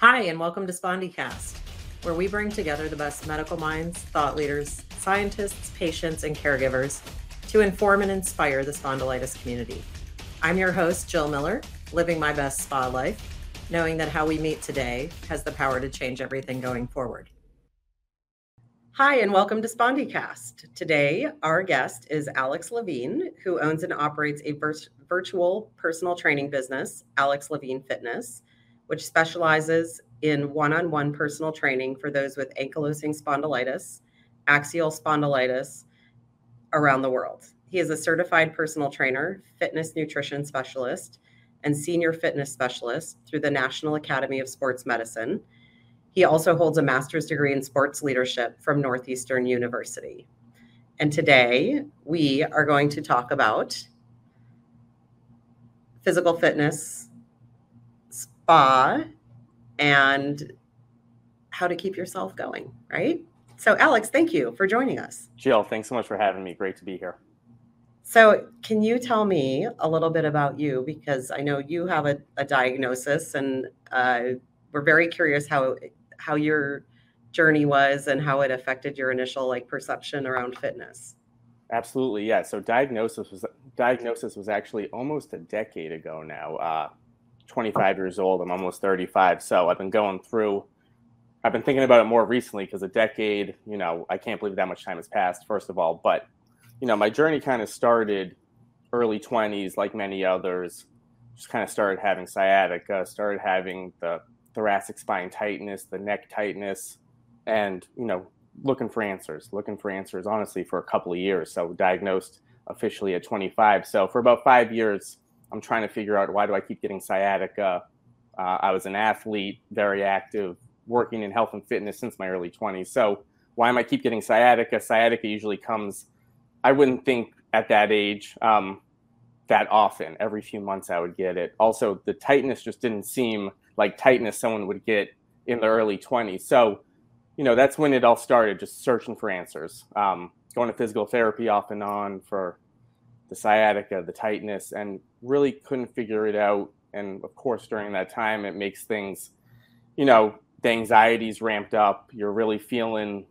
Hi, and welcome to SpondyCast, where we bring together the best medical minds, thought leaders, scientists, patients, and caregivers to inform and inspire the spondylitis community. I'm your host, Jill Miller, living my best spa life, knowing that how we meet today has the power to change everything going forward. Hi, and welcome to SpondyCast. Today, our guest is Alex Levine, who owns and operates a vir- virtual personal training business, Alex Levine Fitness, which specializes in one on one personal training for those with ankylosing spondylitis, axial spondylitis around the world. He is a certified personal trainer, fitness nutrition specialist, and senior fitness specialist through the National Academy of Sports Medicine he also holds a master's degree in sports leadership from Northeastern University. And today we are going to talk about physical fitness, spa, and how to keep yourself going, right? So, Alex, thank you for joining us. Jill, thanks so much for having me. Great to be here. So, can you tell me a little bit about you? Because I know you have a, a diagnosis, and uh, we're very curious how how your journey was and how it affected your initial like perception around fitness. Absolutely, yeah. So diagnosis was diagnosis was actually almost a decade ago now. Uh, 25 years old. I'm almost 35. So I've been going through. I've been thinking about it more recently because a decade. You know, I can't believe that much time has passed. First of all, but you know, my journey kind of started early 20s, like many others. Just kind of started having sciatica, started having the thoracic spine tightness, the neck tightness, and you know, looking for answers, looking for answers honestly for a couple of years. So diagnosed officially at 25. So for about five years, I'm trying to figure out why do I keep getting sciatica. Uh, I was an athlete, very active, working in health and fitness since my early 20s. So why am I keep getting sciatica? Sciatica usually comes. I wouldn't think at that age um, that often. Every few months, I would get it. Also, the tightness just didn't seem like tightness someone would get in the early 20s. So, you know, that's when it all started, just searching for answers. Um, going to physical therapy off and on for the sciatica, the tightness, and really couldn't figure it out. And of course, during that time, it makes things, you know, the anxiety's ramped up. You're really feeling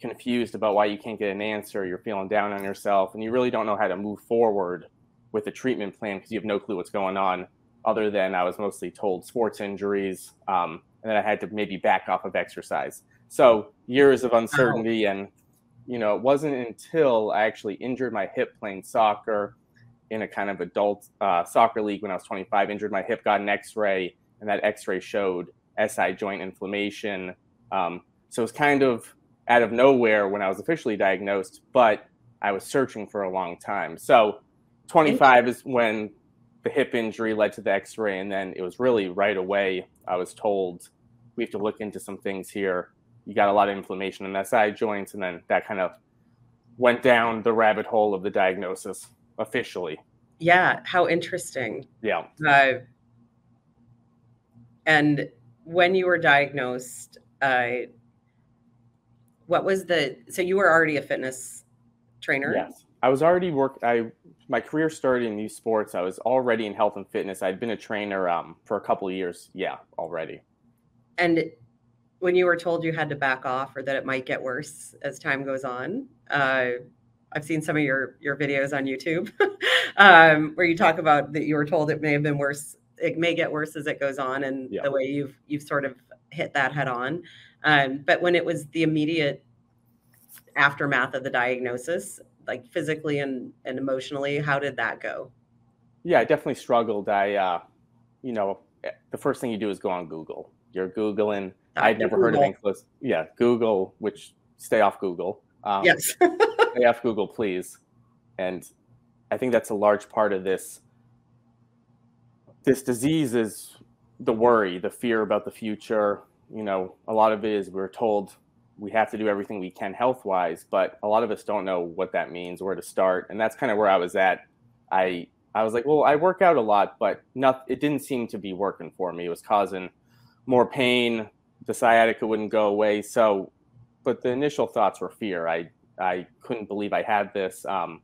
confused about why you can't get an answer. You're feeling down on yourself, and you really don't know how to move forward with a treatment plan because you have no clue what's going on other than I was mostly told sports injuries, um, and then I had to maybe back off of exercise. So years of uncertainty, and you know, it wasn't until I actually injured my hip playing soccer in a kind of adult uh, soccer league when I was 25. Injured my hip, got an X-ray, and that X-ray showed SI joint inflammation. Um, so it was kind of out of nowhere when I was officially diagnosed, but I was searching for a long time. So 25 is when the hip injury led to the x-ray and then it was really right away i was told we have to look into some things here you got a lot of inflammation in the SI joints and then that kind of went down the rabbit hole of the diagnosis officially yeah how interesting yeah uh, and when you were diagnosed uh, what was the so you were already a fitness trainer yes i was already work i my career started in youth sports. I was already in health and fitness. I'd been a trainer um, for a couple of years. Yeah, already. And when you were told you had to back off or that it might get worse as time goes on, uh, I've seen some of your your videos on YouTube um, where you talk about that you were told it may have been worse. It may get worse as it goes on, and yeah. the way you've you've sort of hit that head on. Um, but when it was the immediate aftermath of the diagnosis, like physically and, and emotionally how did that go yeah i definitely struggled i uh you know eh, the first thing you do is go on google you're googling i'd never google. heard of ankylosing yeah google which stay off google um, yes stay off google please and i think that's a large part of this this disease is the worry the fear about the future you know a lot of it is we're told we have to do everything we can health wise, but a lot of us don't know what that means, where to start, and that's kind of where I was at. I I was like, well, I work out a lot, but not, it didn't seem to be working for me. It was causing more pain. The sciatica wouldn't go away. So, but the initial thoughts were fear. I I couldn't believe I had this, um,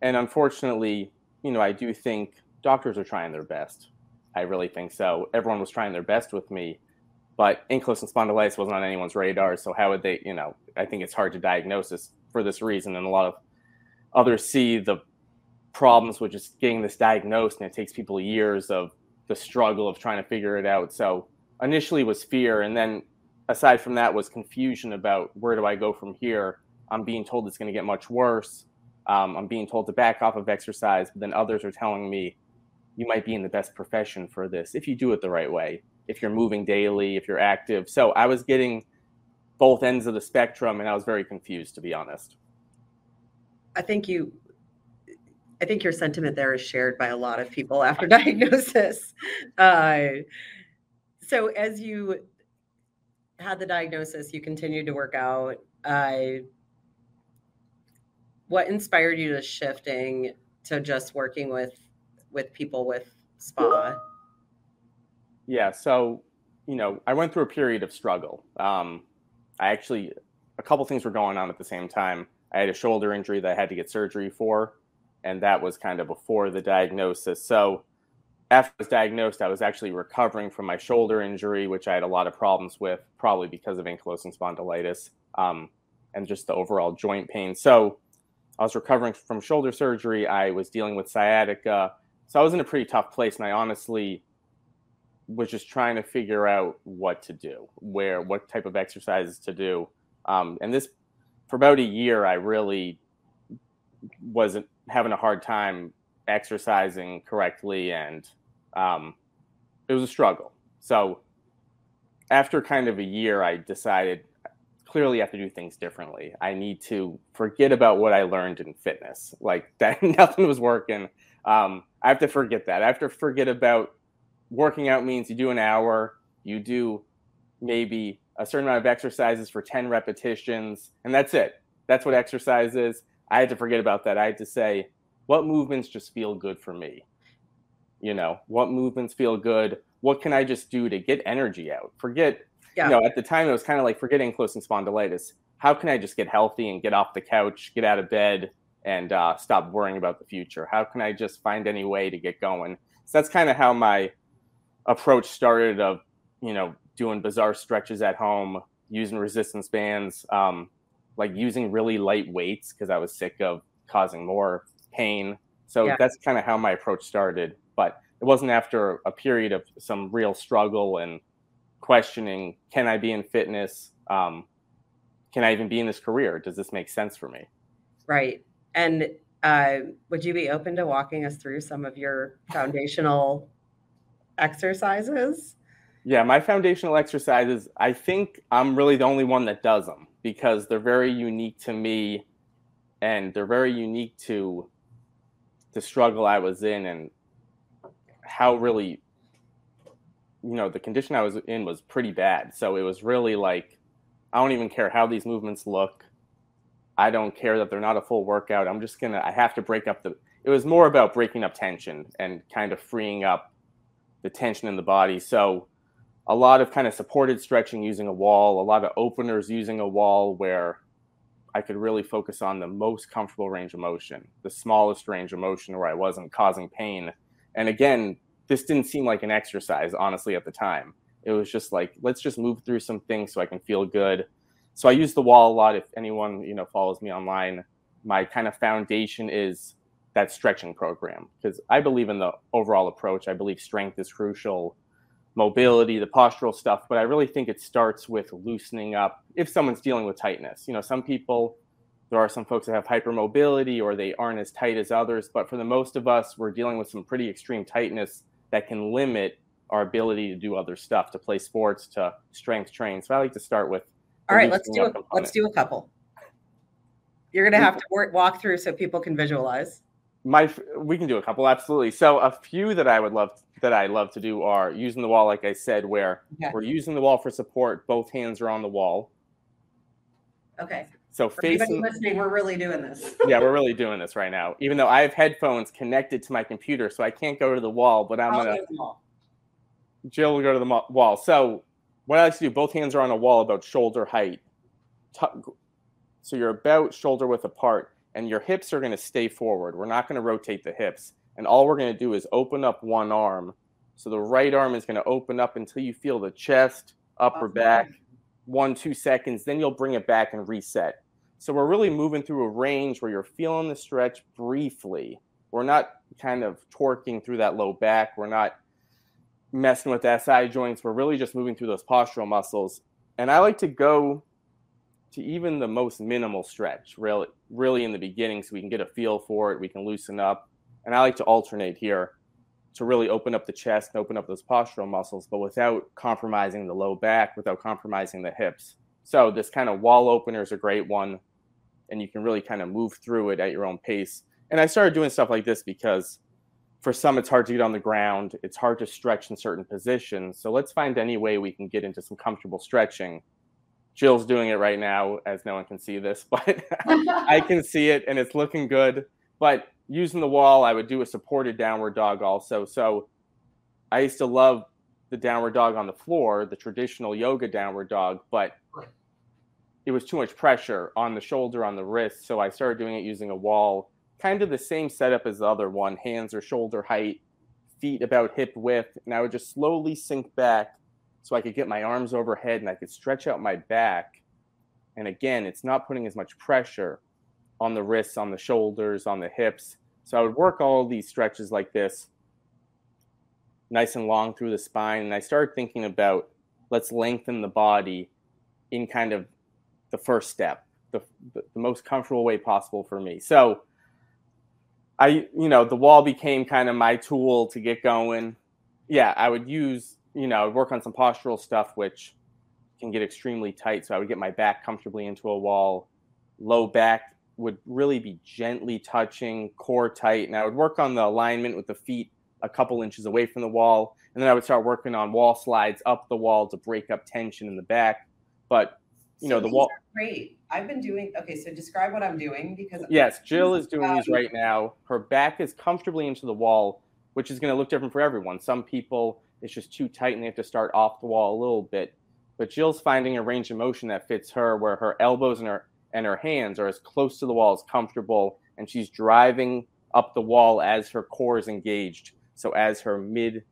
and unfortunately, you know, I do think doctors are trying their best. I really think so. Everyone was trying their best with me, but ankylosing spondylitis wasn't on anyone's radar. So how would they, you know, I think it's hard to diagnose this for this reason. And a lot of others see the problems with just getting this diagnosed and it takes people years of the struggle of trying to figure it out. So initially was fear. And then aside from that was confusion about where do I go from here? I'm being told it's going to get much worse. Um, I'm being told to back off of exercise, but then others are telling me you might be in the best profession for this if you do it the right way, if you're moving daily, if you're active. So I was getting both ends of the spectrum and I was very confused, to be honest. I think you, I think your sentiment there is shared by a lot of people after diagnosis. Uh, so as you had the diagnosis, you continued to work out. Uh, what inspired you to shifting to just working with with people with spa? Yeah, so you know, I went through a period of struggle. Um, I actually, a couple things were going on at the same time. I had a shoulder injury that I had to get surgery for, and that was kind of before the diagnosis. So after I was diagnosed, I was actually recovering from my shoulder injury, which I had a lot of problems with, probably because of ankylosing spondylitis um, and just the overall joint pain. So I was recovering from shoulder surgery. I was dealing with sciatica. So I was in a pretty tough place, and I honestly was just trying to figure out what to do, where, what type of exercises to do. Um, and this, for about a year, I really wasn't having a hard time exercising correctly, and um, it was a struggle. So after kind of a year, I decided clearly I have to do things differently. I need to forget about what I learned in fitness. Like that, nothing was working. Um, I have to forget that. I have to forget about working out means you do an hour, you do maybe a certain amount of exercises for 10 repetitions, and that's it. That's what exercise is. I had to forget about that. I had to say, what movements just feel good for me? You know, what movements feel good? What can I just do to get energy out? Forget yeah. you know, at the time it was kind of like forgetting ankylosing spondylitis. How can I just get healthy and get off the couch, get out of bed, and uh, stop worrying about the future? How can I just find any way to get going? So that's kind of how my approach started. Of you know, doing bizarre stretches at home, using resistance bands, um, like using really light weights because I was sick of causing more pain. So yeah. that's kind of how my approach started. But it wasn't after a period of some real struggle and questioning can I be in fitness? Um, can I even be in this career? Does this make sense for me? Right. And uh, would you be open to walking us through some of your foundational exercises? Yeah, my foundational exercises, I think I'm really the only one that does them because they're very unique to me and they're very unique to the struggle I was in and how really you know the condition I was in was pretty bad. So it was really like I don't even care how these movements look. I don't care that they're not a full workout. I'm just gonna I have to break up the. It was more about breaking up tension and kind of freeing up the tension in the body. So a lot of kind of supported stretching using a wall, a lot of openers using a wall where I could really focus on the most comfortable range of motion, the smallest range of motion where I wasn't causing pain. And again, this didn't seem like an exercise, honestly, at the time. It was just like, let's just move through some things so I can feel good. So I use the wall a lot. If anyone, you know, follows me online, my kind of foundation is that stretching program because I believe in the overall approach. I believe strength is crucial, mobility, the postural stuff, but I really think it starts with loosening up if someone's dealing with tightness. You know, some people there are some folks that have hypermobility or they aren't as tight as others, but for the most of us, we're dealing with some pretty extreme tightness that can limit our ability to do other stuff, to play sports, to strength train. So I like to start with. All right, let's do a, let's do a couple. You're gonna have to work, walk through so people can visualize. My we can do a couple absolutely. So a few that I would love that I love to do are using the wall, like I said, where okay. we're using the wall for support. Both hands are on the wall. Okay. So For facing listening, we're really doing this. yeah, we're really doing this right now. Even though I have headphones connected to my computer, so I can't go to the wall, but I'm I'll gonna. Go Jill will go to the wall. So what I like to do, both hands are on a wall about shoulder height. So you're about shoulder width apart, and your hips are going to stay forward. We're not going to rotate the hips, and all we're going to do is open up one arm. So the right arm is going to open up until you feel the chest, upper back, one, two seconds. Then you'll bring it back and reset. So we're really moving through a range where you're feeling the stretch briefly. We're not kind of torquing through that low back. We're not messing with the SI joints. We're really just moving through those postural muscles. And I like to go to even the most minimal stretch, really, really in the beginning, so we can get a feel for it. We can loosen up. And I like to alternate here to really open up the chest and open up those postural muscles, but without compromising the low back, without compromising the hips. So this kind of wall opener is a great one, and you can really kind of move through it at your own pace. And I started doing stuff like this because for some it's hard to get on the ground, it's hard to stretch in certain positions. So let's find any way we can get into some comfortable stretching. Jill's doing it right now, as no one can see this, but I can see it and it's looking good. But using the wall, I would do a supported downward dog also. So I used to love the downward dog on the floor, the traditional yoga downward dog, but it was too much pressure on the shoulder, on the wrist. So I started doing it using a wall, kind of the same setup as the other one hands or shoulder height, feet about hip width. And I would just slowly sink back so I could get my arms overhead and I could stretch out my back. And again, it's not putting as much pressure on the wrists, on the shoulders, on the hips. So I would work all these stretches like this, nice and long through the spine. And I started thinking about let's lengthen the body in kind of the first step, the, the, the most comfortable way possible for me. So I, you know, the wall became kind of my tool to get going. Yeah, I would use, you know, I would work on some postural stuff, which can get extremely tight. So I would get my back comfortably into a wall, low back would really be gently touching, core tight, and I would work on the alignment with the feet a couple inches away from the wall, and then I would start working on wall slides up the wall to break up tension in the back. But you so know the wall. Great. I've been doing. Okay, so describe what I'm doing because. Yes, Jill is doing these right now. Her back is comfortably into the wall, which is going to look different for everyone. Some people it's just too tight and they have to start off the wall a little bit. But Jill's finding a range of motion that fits her, where her elbows and her and her hands are as close to the wall as comfortable, and she's driving up the wall as her core is engaged. So as her mid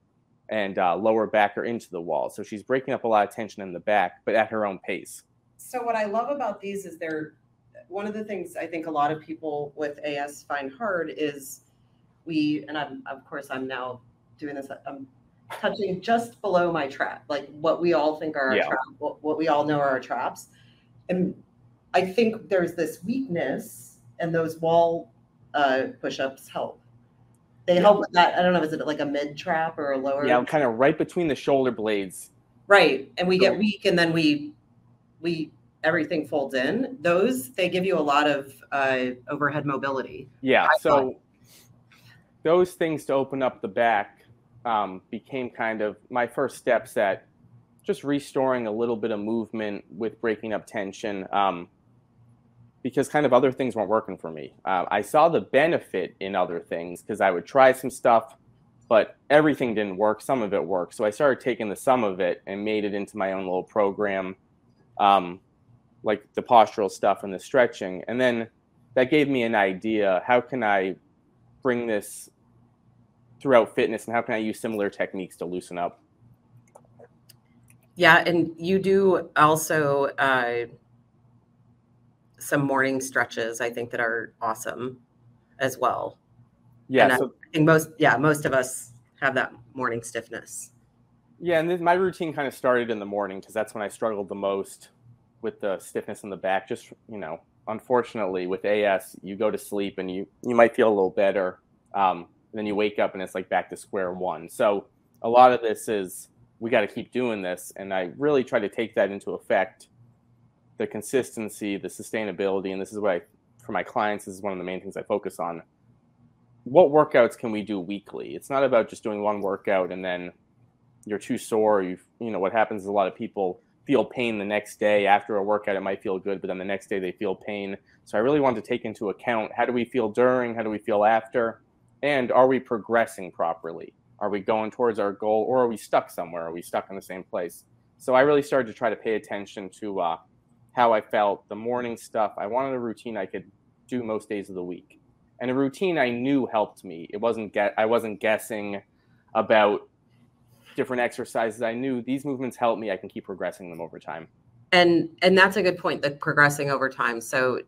and uh, lower back are into the wall. So she's breaking up a lot of tension in the back, but at her own pace. So what I love about these is they're one of the things I think a lot of people with AS find hard is we and I'm of course I'm now doing this I'm touching just below my trap, like what we all think are our yeah. traps, what, what we all know are our traps. And I think there's this weakness, and those wall uh, push-ups help. They yeah. help with that. I don't know. Is it like a mid trap or a lower? Yeah, kind of right between the shoulder blades. Right, and we get weak, and then we we everything folds in. Those they give you a lot of uh, overhead mobility. Yeah, I so thought. those things to open up the back um, became kind of my first steps at just restoring a little bit of movement with breaking up tension. Um, because kind of other things weren't working for me. Uh, I saw the benefit in other things because I would try some stuff, but everything didn't work. Some of it worked. So I started taking the sum of it and made it into my own little program, um, like the postural stuff and the stretching. And then that gave me an idea. How can I bring this throughout fitness and how can I use similar techniques to loosen up? Yeah, and you do also. Uh some morning stretches I think that are awesome as well. Yeah, so, I think most yeah most of us have that morning stiffness. Yeah, and my routine kind of started in the morning because that's when I struggled the most with the stiffness in the back. Just you know, unfortunately with AS, you go to sleep and you you might feel a little better, um, and then you wake up and it's like back to square one. So a lot of this is we got to keep doing this, and I really try to take that into effect the consistency, the sustainability, and this is what I, for my clients, this is one of the main things I focus on. What workouts can we do weekly? It's not about just doing one workout and then you're too sore. You you know what happens is a lot of people feel pain the next day after a workout. It might feel good, but then the next day they feel pain. So I really want to take into account how do we feel during, how do we feel after, and are we progressing properly? Are we going towards our goal, or are we stuck somewhere? Are we stuck in the same place? So I really started to try to pay attention to uh, how I felt, the morning stuff. I wanted a routine I could do most days of the week. And a routine I knew helped me. It wasn't get I wasn't guessing about different exercises, I knew these movements help me. I can keep progressing them over time. And and that's a good point. The progressing over time. So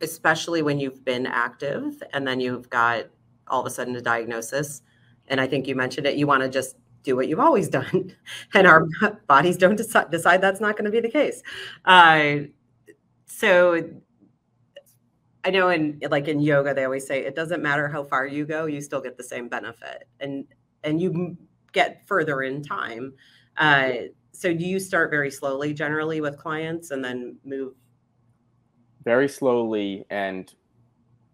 especially when you've been active and then you've got all of a sudden a diagnosis. And I think you mentioned it. You want to just do what you've always done, and our bodies don't decide, decide that's not going to be the case. Uh, so I know in like in yoga they always say it doesn't matter how far you go, you still get the same benefit, and and you get further in time. Uh, so do you start very slowly generally with clients and then move very slowly and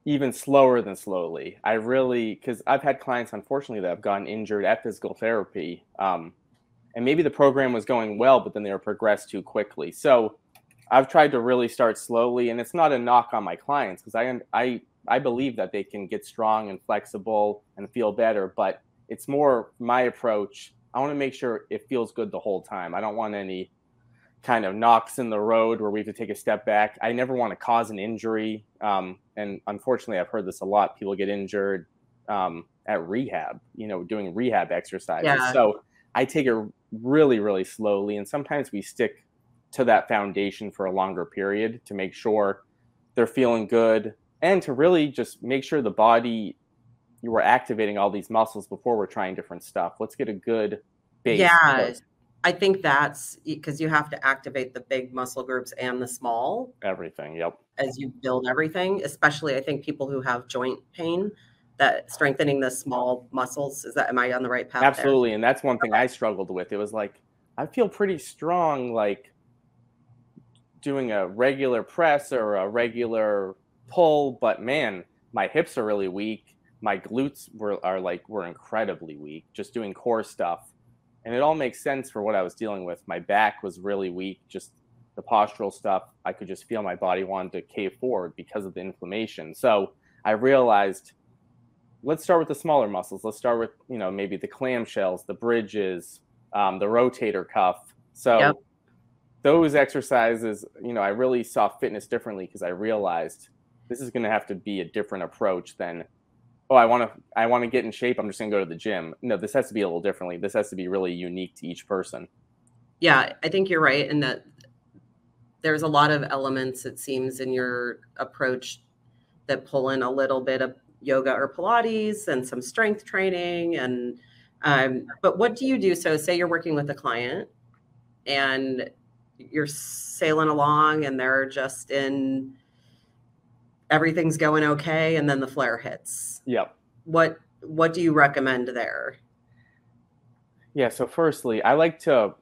even slower than slowly. I really, because I've had clients, unfortunately, that have gotten injured at physical therapy. Um, and maybe the program was going well, but then they were progressed too quickly. So I've tried to really start slowly. And it's not a knock on my clients because I, I, I believe that they can get strong and flexible and feel better. But it's more my approach. I want to make sure it feels good the whole time. I don't want any kind of knocks in the road where we have to take a step back. I never want to cause an injury. Um, and unfortunately, I've heard this a lot. People get injured um, at rehab, you know, doing rehab exercises. Yeah. So I take it really, really slowly. And sometimes we stick to that foundation for a longer period to make sure they're feeling good and to really just make sure the body you were activating all these muscles before we're trying different stuff. Let's get a good base. Yeah. I think that's because you have to activate the big muscle groups and the small. Everything, yep. As you build everything, especially I think people who have joint pain, that strengthening the small muscles is that am I on the right path? Absolutely, there? and that's one thing I struggled with. It was like I feel pretty strong, like doing a regular press or a regular pull, but man, my hips are really weak. My glutes were are like were incredibly weak just doing core stuff and it all makes sense for what I was dealing with. My back was really weak, just the postural stuff. I could just feel my body wanted to cave forward because of the inflammation. So I realized, let's start with the smaller muscles. Let's start with you know maybe the clamshells, the bridges, um, the rotator cuff. So yep. those exercises, you know, I really saw fitness differently because I realized this is going to have to be a different approach than oh, I want to I want to get in shape. I'm just going to go to the gym. No, this has to be a little differently. This has to be really unique to each person. Yeah, I think you're right in that there's a lot of elements it seems in your approach that pull in a little bit of yoga or pilates and some strength training and um, but what do you do so say you're working with a client and you're sailing along and they're just in everything's going okay and then the flare hits. Yep. What what do you recommend there? Yeah so firstly i like to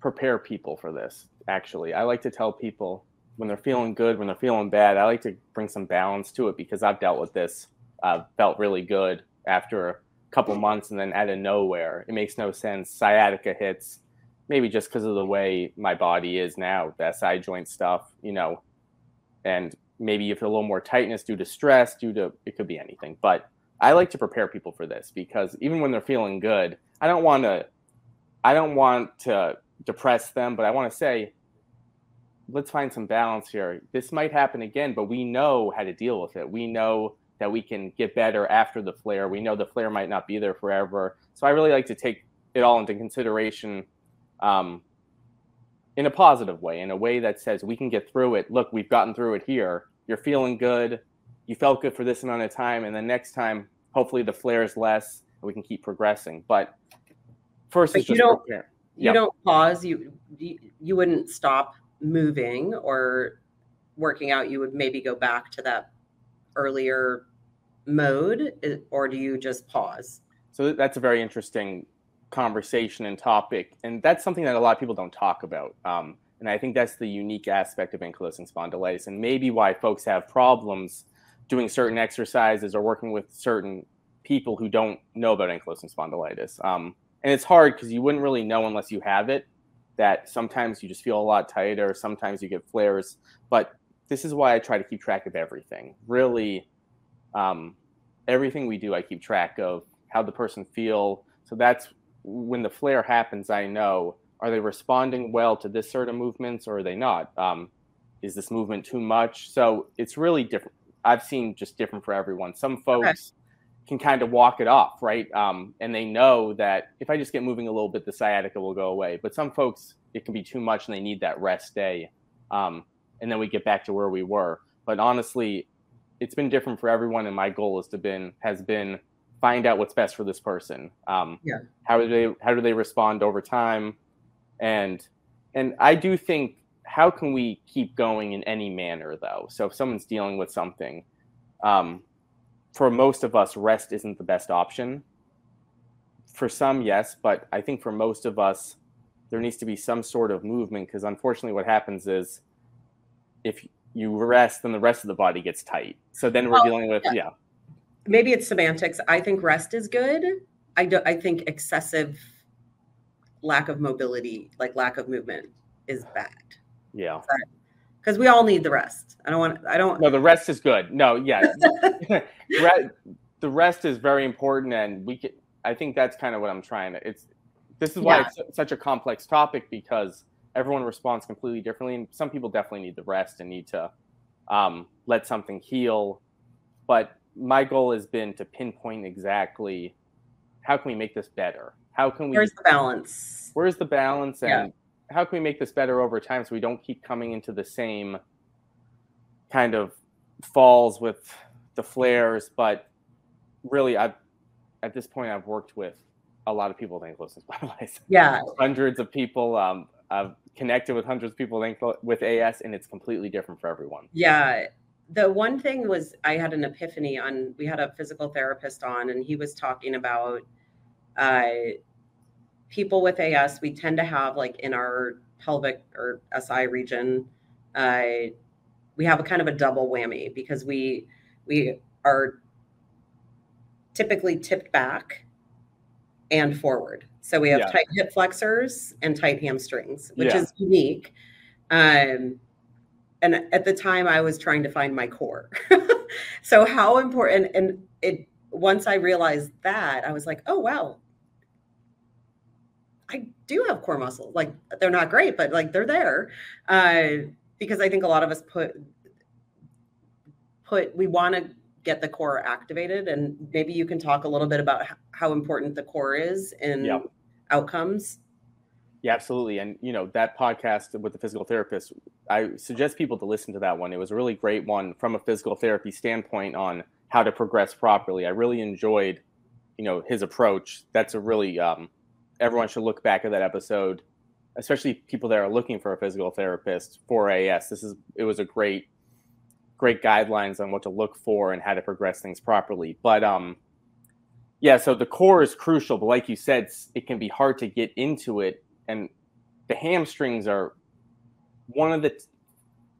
prepare people for this actually. I like to tell people when they're feeling good when they're feeling bad i like to bring some balance to it because i've dealt with this. Uh, felt really good after a couple months and then out of nowhere it makes no sense. Sciatica hits maybe just because of the way my body is now that SI joint stuff you know and maybe you feel a little more tightness due to stress, due to it could be anything. But I like to prepare people for this because even when they're feeling good, I don't want to I don't want to depress them, but I want to say let's find some balance here. This might happen again, but we know how to deal with it. We know that we can get better after the flare. We know the flare might not be there forever. So I really like to take it all into consideration um, in a positive way, in a way that says we can get through it. Look, we've gotten through it here. You're feeling good. You felt good for this amount of time, and then next time, hopefully, the flare is less, and we can keep progressing. But first, but you don't prepare. you yep. don't pause. You, you you wouldn't stop moving or working out. You would maybe go back to that earlier mode, eh, or do you just pause? So that's a very interesting conversation and topic, and that's something that a lot of people don't talk about. Um, and I think that's the unique aspect of ankylosing spondylitis, and maybe why folks have problems doing certain exercises or working with certain people who don't know about ankylosing spondylitis. Um, and it's hard because you wouldn't really know unless you have it. That sometimes you just feel a lot tighter, sometimes you get flares. But this is why I try to keep track of everything. Really, um, everything we do, I keep track of how the person feel. So that's when the flare happens, I know are they responding well to this sort of movements or are they not? Um, is this movement too much? So it's really different. I've seen just different for everyone. Some folks, okay. can kind of walk it off, right? Um, and they know that if I just get moving a little bit, the sciatica will go away. But some folks, it can be too much and they need that rest day. Um, and then we get back to where we were. But honestly, it's been different for everyone. And my goal has to been has been find out what's best for this person. Um, yeah. How do they how do they respond over time? And and I do think how can we keep going in any manner though? So if someone's dealing with something, um, for most of us, rest isn't the best option. For some, yes, but I think for most of us, there needs to be some sort of movement because unfortunately, what happens is if you rest, then the rest of the body gets tight. So then we're dealing with, yeah. yeah. Maybe it's semantics. I think rest is good. I do, I think excessive lack of mobility, like lack of movement, is bad. Yeah because we all need the rest. I don't want. I don't. No, the rest is good. No, yeah, the rest is very important, and we can. I think that's kind of what I'm trying to. It's this is why yeah. it's such a complex topic because everyone responds completely differently, and some people definitely need the rest and need to um, let something heal. But my goal has been to pinpoint exactly how can we make this better. How can we? Where's the balance? Where's the balance? And yeah how can we make this better over time so we don't keep coming into the same kind of falls with the flares but really i've at this point i've worked with a lot of people with ankylosing spondylitis yeah hundreds of people um, i've connected with hundreds of people with as and it's completely different for everyone yeah the one thing was i had an epiphany on we had a physical therapist on and he was talking about uh, people with AS, we tend to have like in our pelvic or SI region, uh, we have a kind of a double whammy because we we are typically tipped back and forward. So we have yeah. tight hip flexors and tight hamstrings, which yeah. is unique. Um, and at the time, I was trying to find my core. so how important? And it once I realized that, I was like, oh wow, I do have core muscles. Like they're not great, but like they're there. Uh, because I think a lot of us put put we want to get the core activated, and maybe you can talk a little bit about how important the core is in yep. outcomes. Yeah, absolutely. And you know that podcast with the physical therapist, I suggest people to listen to that one. It was a really great one from a physical therapy standpoint on how to progress properly. I really enjoyed, you know, his approach. That's a really um, everyone should look back at that episode, especially people that are looking for a physical therapist for AS. This is it was a great great guidelines on what to look for and how to progress things properly. But um yeah, so the core is crucial, but like you said, it can be hard to get into it and the hamstrings are one of the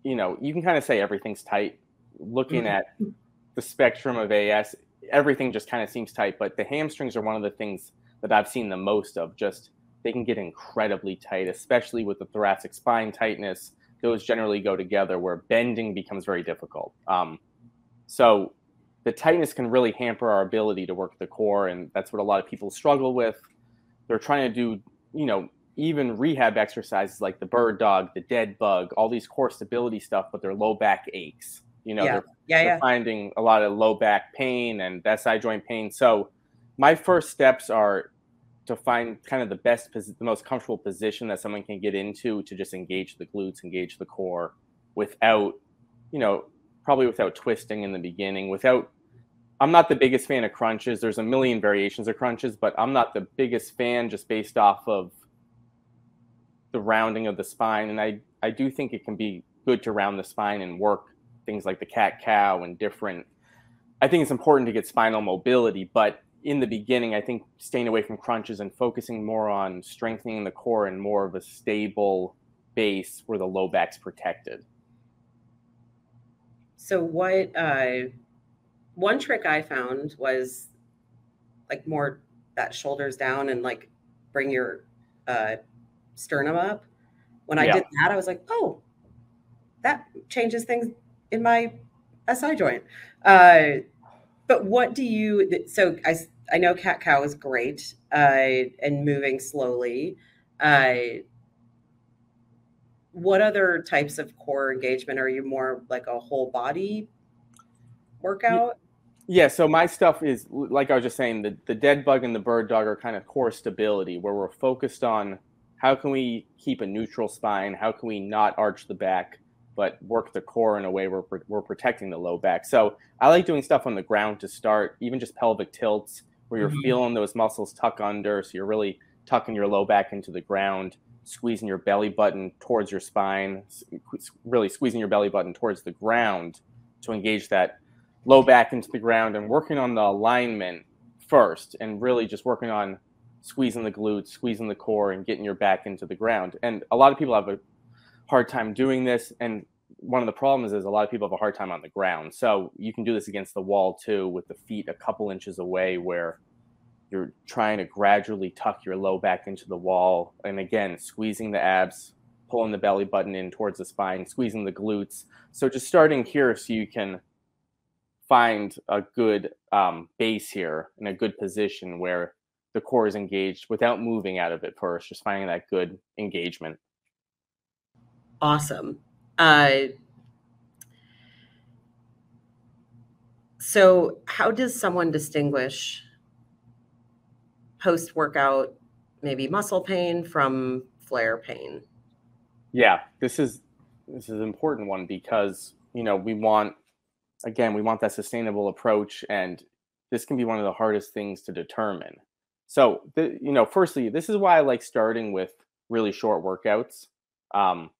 you know, you can kind of say everything's tight looking mm-hmm. at the spectrum of AS, everything just kind of seems tight, but the hamstrings are one of the things that I've seen the most of. Just they can get incredibly tight, especially with the thoracic spine tightness. Those generally go together where bending becomes very difficult. Um, so the tightness can really hamper our ability to work the core, and that's what a lot of people struggle with. They're trying to do, you know, even rehab exercises like the bird dog, the dead bug, all these core stability stuff, but their low back aches. You know, yeah. they're, yeah, they're yeah. finding a lot of low back pain and SI joint pain. So my first steps are to find kind of the best, the most comfortable position that someone can get into to just engage the glutes, engage the core without, you know, probably without twisting in the beginning, without. I'm not the biggest fan of crunches. There's a million variations of crunches, but I'm not the biggest fan just based off of the rounding of the spine. And I, I do think it can be good to round the spine and work things like the cat cow and different. I think it's important to get spinal mobility, but in the beginning, I think staying away from crunches and focusing more on strengthening the core and more of a stable base where the low back's protected. So, what uh, one trick I found was like more that shoulders down and like bring your uh, sternum up. When I yeah. did that, I was like, oh, that changes things in my SI joint. Uh, but what do you? So I I know cat cow is great uh, and moving slowly. Uh, what other types of core engagement are you more like a whole body workout? Yeah, so my stuff is like I was just saying, the, the dead bug and the bird dog are kind of core stability, where we're focused on how can we keep a neutral spine, how can we not arch the back, but work the core in a way where we're protecting the low back. So I like doing stuff on the ground to start, even just pelvic tilts, where you're mm-hmm. feeling those muscles tuck under, so you're really tucking your low back into the ground, squeezing your belly button towards your spine, really squeezing your belly button towards the ground to engage that low back into the ground and working on the alignment first and really just working on squeezing the glutes, squeezing the core, and getting your back into the ground. And a lot of people have a hard time doing this. And one of the problems is a lot of people have a hard time on the ground. So you can do this against the wall too, with the feet a couple inches away, where you're trying to gradually tuck your low back into the wall. And again, squeezing the abs, pulling the belly button in towards the spine, squeezing the glutes. So just starting here so you can find a good um, base here in a good position where the core is engaged without moving out of it first, just finding that good engagement. Awesome. Uh, so, how does someone distinguish post workout, maybe muscle pain from flare pain? Yeah, this is this is an important one because you know we want again, we want that sustainable approach, and this can be one of the hardest things to determine. So, the, you know, firstly, this is why I like starting with really short workouts. Um,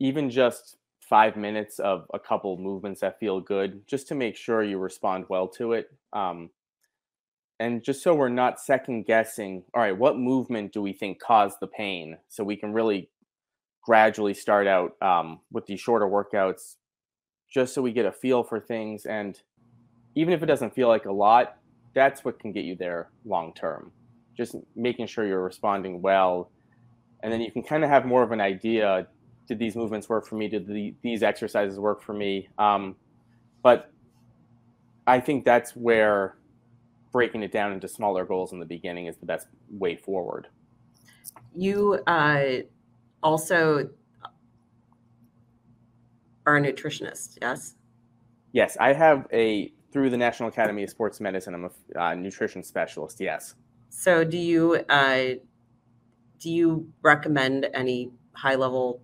even just five minutes of a couple movements that feel good, just to make sure you respond well to it. Um, and just so we're not second guessing, all right, what movement do we think caused the pain? So we can really gradually start out um, with these shorter workouts, just so we get a feel for things. And even if it doesn't feel like a lot, that's what can get you there long term. Just making sure you're responding well. And then you can kind of have more of an idea did these movements work for me? Did the, these exercises work for me? Um, but I think that's where breaking it down into smaller goals in the beginning is the best way forward. You uh, also are a nutritionist, yes? Yes, I have a through the National Academy of Sports Medicine. I'm a uh, nutrition specialist. Yes. So, do you uh, do you recommend any high level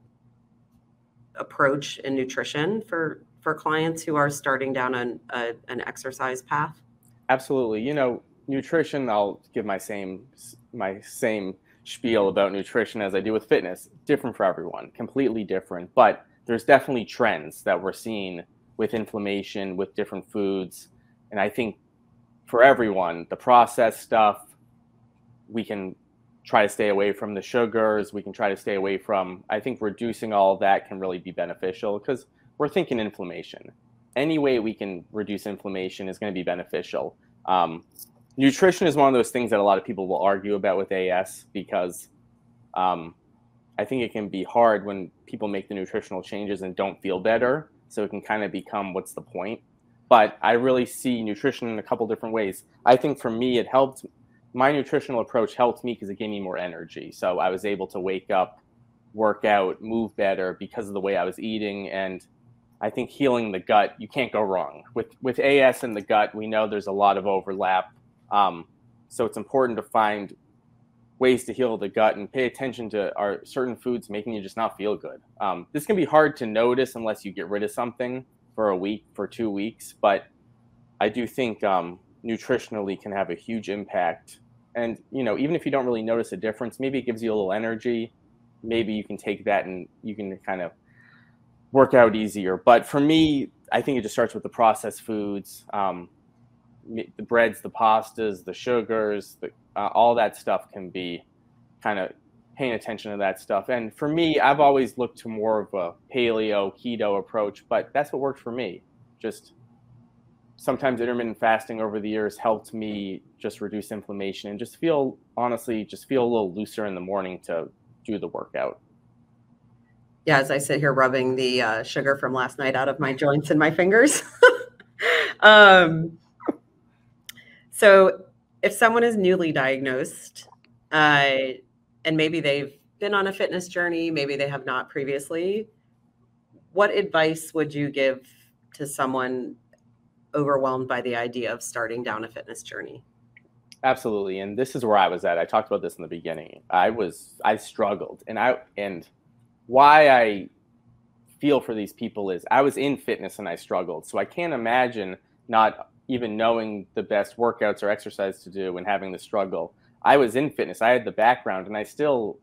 approach in nutrition for for clients who are starting down an a, an exercise path? Absolutely. You know, nutrition. I'll give my same my same spiel about nutrition as I do with fitness. Different for everyone. Completely different, but there's definitely trends that we're seeing with inflammation with different foods. And i think for everyone the processed stuff we can try to stay away from the sugars. We can try to stay away from i think reducing all that can really be beneficial because we're thinking inflammation. Any way we can reduce inflammation is going to be beneficial. Um, nutrition is one of those things that a lot of people will argue about with as because um, I think it can be hard when people make the nutritional changes and don't feel better. So it can kind of become what's the point? But I really see nutrition in a couple different ways. I think for me, it helped. My nutritional approach helped me because it gave me more energy. So I was able to wake up, work out, move better because of the way I was eating. And I think healing the gut, you can't go wrong with with AS in the gut. We know there's a lot of overlap. Um, so it's important to find ways to heal the gut and pay attention to are certain foods making you just not feel good. Um, this can be hard to notice unless you get rid of something for a week, for two weeks, but I do think um, nutritionally can have a huge impact. And you know, even if you don't really notice a difference, maybe it gives you a little energy. Maybe you can take that and you can kind of work out easier. But for me, I think it just starts with the processed foods. Um, the breads, the pastas, the sugars, the, uh, all that stuff can be kind of paying attention to that stuff. And for me, I've always looked to more of a paleo keto approach, but that's what worked for me. Just sometimes intermittent fasting over the years helped me just reduce inflammation and just feel honestly just feel a little looser in the morning to do the workout. Yeah, as I sit here rubbing the uh, sugar from last night out of my joints and my fingers. um, so, if someone is newly diagnosed, uh, and maybe they've been on a fitness journey, maybe they have not previously, what advice would you give to someone overwhelmed by the idea of starting down a fitness journey? Absolutely. And this is where I was at. I talked about this in the beginning. I was I struggled and I and why I feel for these people is I was in fitness and I struggled. So I can't imagine not even knowing the best workouts or exercise to do and having the struggle. I was in fitness. I had the background and I still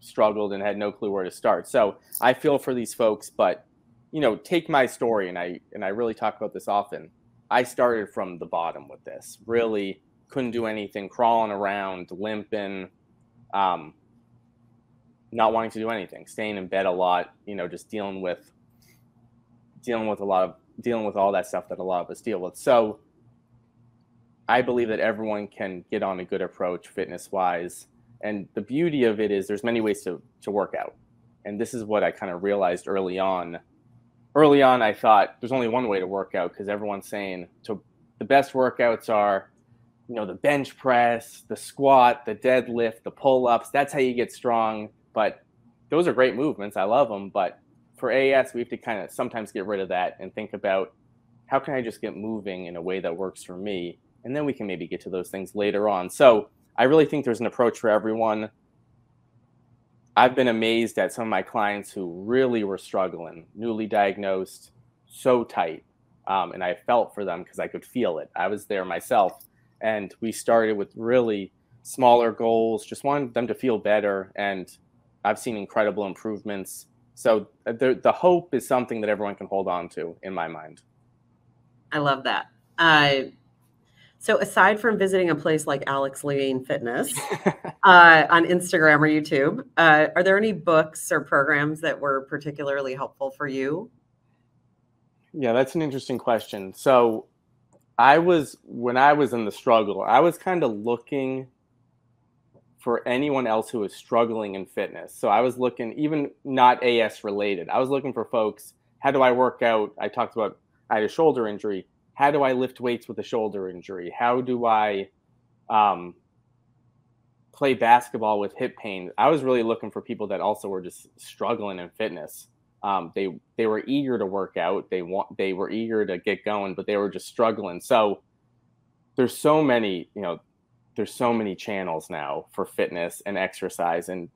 struggled and had no clue where to start. So I feel for these folks, but you know, take my story and I and I really talk about this often. I started from the bottom with this. Really couldn't do anything, crawling around, limping, um, not wanting to do anything, staying in bed a lot, you know, just dealing with dealing with a lot of dealing with all that stuff that a lot of us deal with. So I believe that everyone can get on a good approach fitness wise. And the beauty of it is there's many ways to, to work out. And this is what I kind of realized early on. Early on, I thought there's only one way to work out because everyone's saying to the best workouts are, you know, the bench press, the squat, the deadlift, the pull ups. That's how you get strong. But those are great movements. I love them. But for AS, we have to kind of sometimes get rid of that and think about how can I just get moving in a way that works for me? And then we can maybe get to those things later on. So I really think there's an approach for everyone. I've been amazed at some of my clients who really were struggling, newly diagnosed, so tight. Um, and I felt for them because I could feel it. I was there myself. And we started with really smaller goals, just wanted them to feel better. And I've seen incredible improvements so uh, the the hope is something that everyone can hold on to, in my mind. I love that. Uh, so aside from visiting a place like Alex Levine Fitness uh, on Instagram or YouTube, uh, are there any books or programs that were particularly helpful for you? Yeah, that's an interesting question. So I was when I was in the struggle, I was kind of looking for anyone else who is struggling in fitness. So I was looking, even not AS related, I was looking for folks. How do I work out? I talked about I had a shoulder injury. How do I lift weights with a shoulder injury? How do I um, play basketball with hip pain? I was really looking for people that also were just struggling in fitness. Um, they they were eager to work out. They want they were eager to get going, but they were just struggling. So there's so many you know there's so many channels now for fitness and exercise and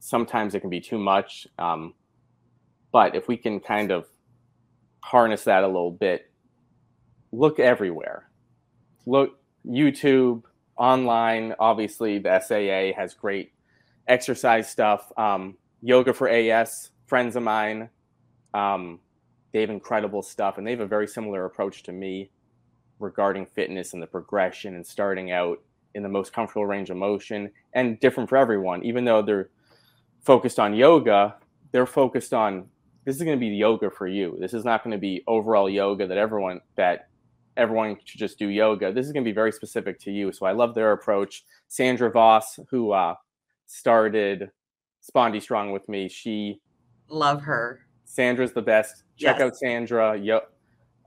sometimes it can be too much um, but if we can kind of harness that a little bit look everywhere. Look youtube online obviously the SAA has great exercise stuff um, yoga for AS friends of mine um, they have incredible stuff and they have a very similar approach to me regarding fitness and the progression and starting out in the most comfortable range of motion and different for everyone. Even though they're focused on yoga, they're focused on this is going to be yoga for you. This is not going to be overall yoga that everyone that everyone should just do yoga. This is going to be very specific to you. So I love their approach. Sandra Voss, who uh, started Spondy Strong with me, she love her. Sandra's the best. Check yes. out Sandra, yo-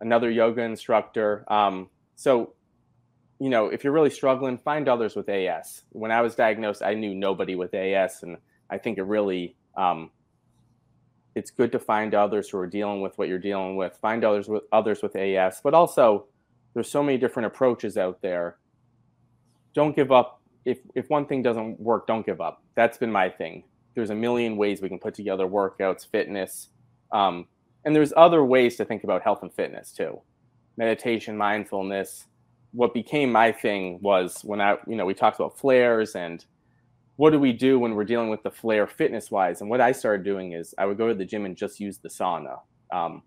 another yoga instructor. Um, so you know, if you're really struggling, find others with AS. When I was diagnosed, I knew nobody with AS, and I think it really um, it's good to find others who are dealing with what you're dealing with. Find others with others with AS, but also there's so many different approaches out there. Don't give up. If if one thing doesn't work, don't give up. That's been my thing. There's a million ways we can put together workouts, fitness, um, and there's other ways to think about health and fitness too. Meditation, mindfulness what became my thing was when I, you know, we talked about flares and what do we do when we're dealing with the flare fitness wise? And what I started doing is I would go to the gym and just use the sauna. Um,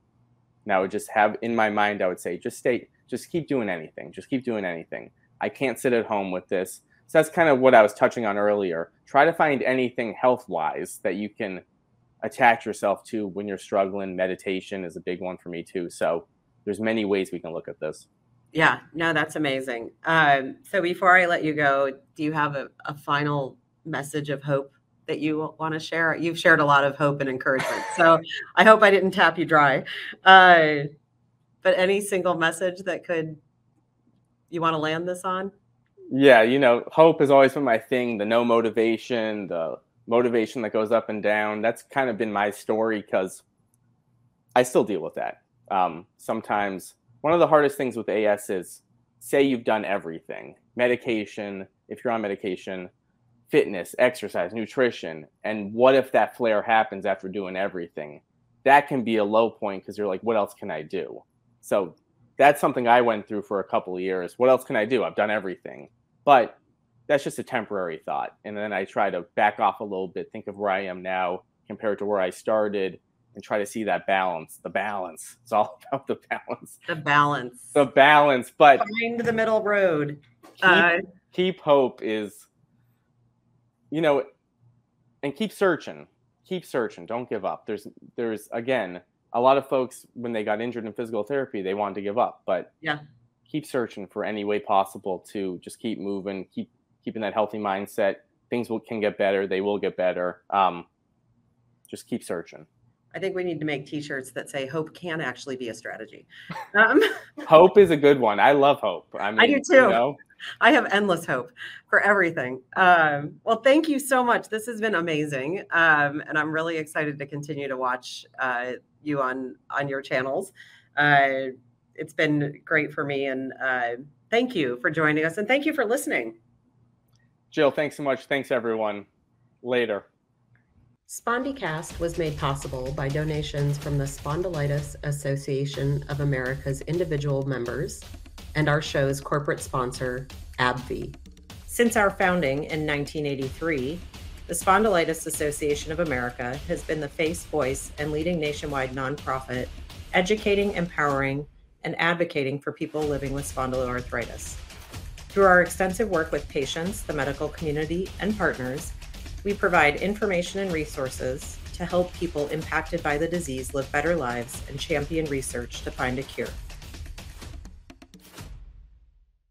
and I would just have in my mind, I would say, just stay, just keep doing anything, just keep doing anything. I can't sit at home with this. So that's kind of what I was touching on earlier. Try to find anything health wise that you can attach yourself to when you're struggling. Meditation is a big one for me too. So there's many ways we can look at this. Yeah, no, that's amazing. Um, so before I let you go, do you have a, a final message of hope that you want to share? You've shared a lot of hope and encouragement. So I hope I didn't tap you dry. Uh, but any single message that could you want to land this on? Yeah, you know, hope has always been my thing. The no motivation, the motivation that goes up and down. That's kind of been my story because I still deal with that. Um, sometimes one of the hardest things with AS is say you've done everything medication, if you're on medication, fitness, exercise, nutrition, and what if that flare happens after doing everything? That can be a low point because you're like, what else can I do? So that's something I went through for a couple of years. What else can I do? I've done everything. But that's just a temporary thought. And then I try to back off a little bit, think of where I am now compared to where I started, and try to see that balance. The balance. It's all about the balance. The balance. The balance. But find the middle road. Keep, uh, keep hope is, you know, and keep searching. Keep searching. Don't give up. There's, there's again, a lot of folks when they got injured in physical therapy, they wanted to give up. But yeah, keep searching for any way possible to just keep moving, keep keeping that healthy mindset. Things will can get better. They will get better. Um, just keep searching. I think we need to make T-shirts that say "Hope can actually be a strategy." Um, hope is a good one. I love hope. I mean, I do too. You know? I have endless hope for everything. Um, well, thank you so much. This has been amazing, um, and I'm really excited to continue to watch uh, you on on your channels. Uh, it's been great for me, and uh, thank you for joining us, and thank you for listening. Jill, thanks so much. Thanks everyone. Later. SpondyCast was made possible by donations from the Spondylitis Association of America's individual members and our show's corporate sponsor, AbbVie. Since our founding in 1983, the Spondylitis Association of America has been the face, voice, and leading nationwide nonprofit educating, empowering, and advocating for people living with spondyloarthritis. Through our extensive work with patients, the medical community, and partners, we provide information and resources to help people impacted by the disease live better lives and champion research to find a cure.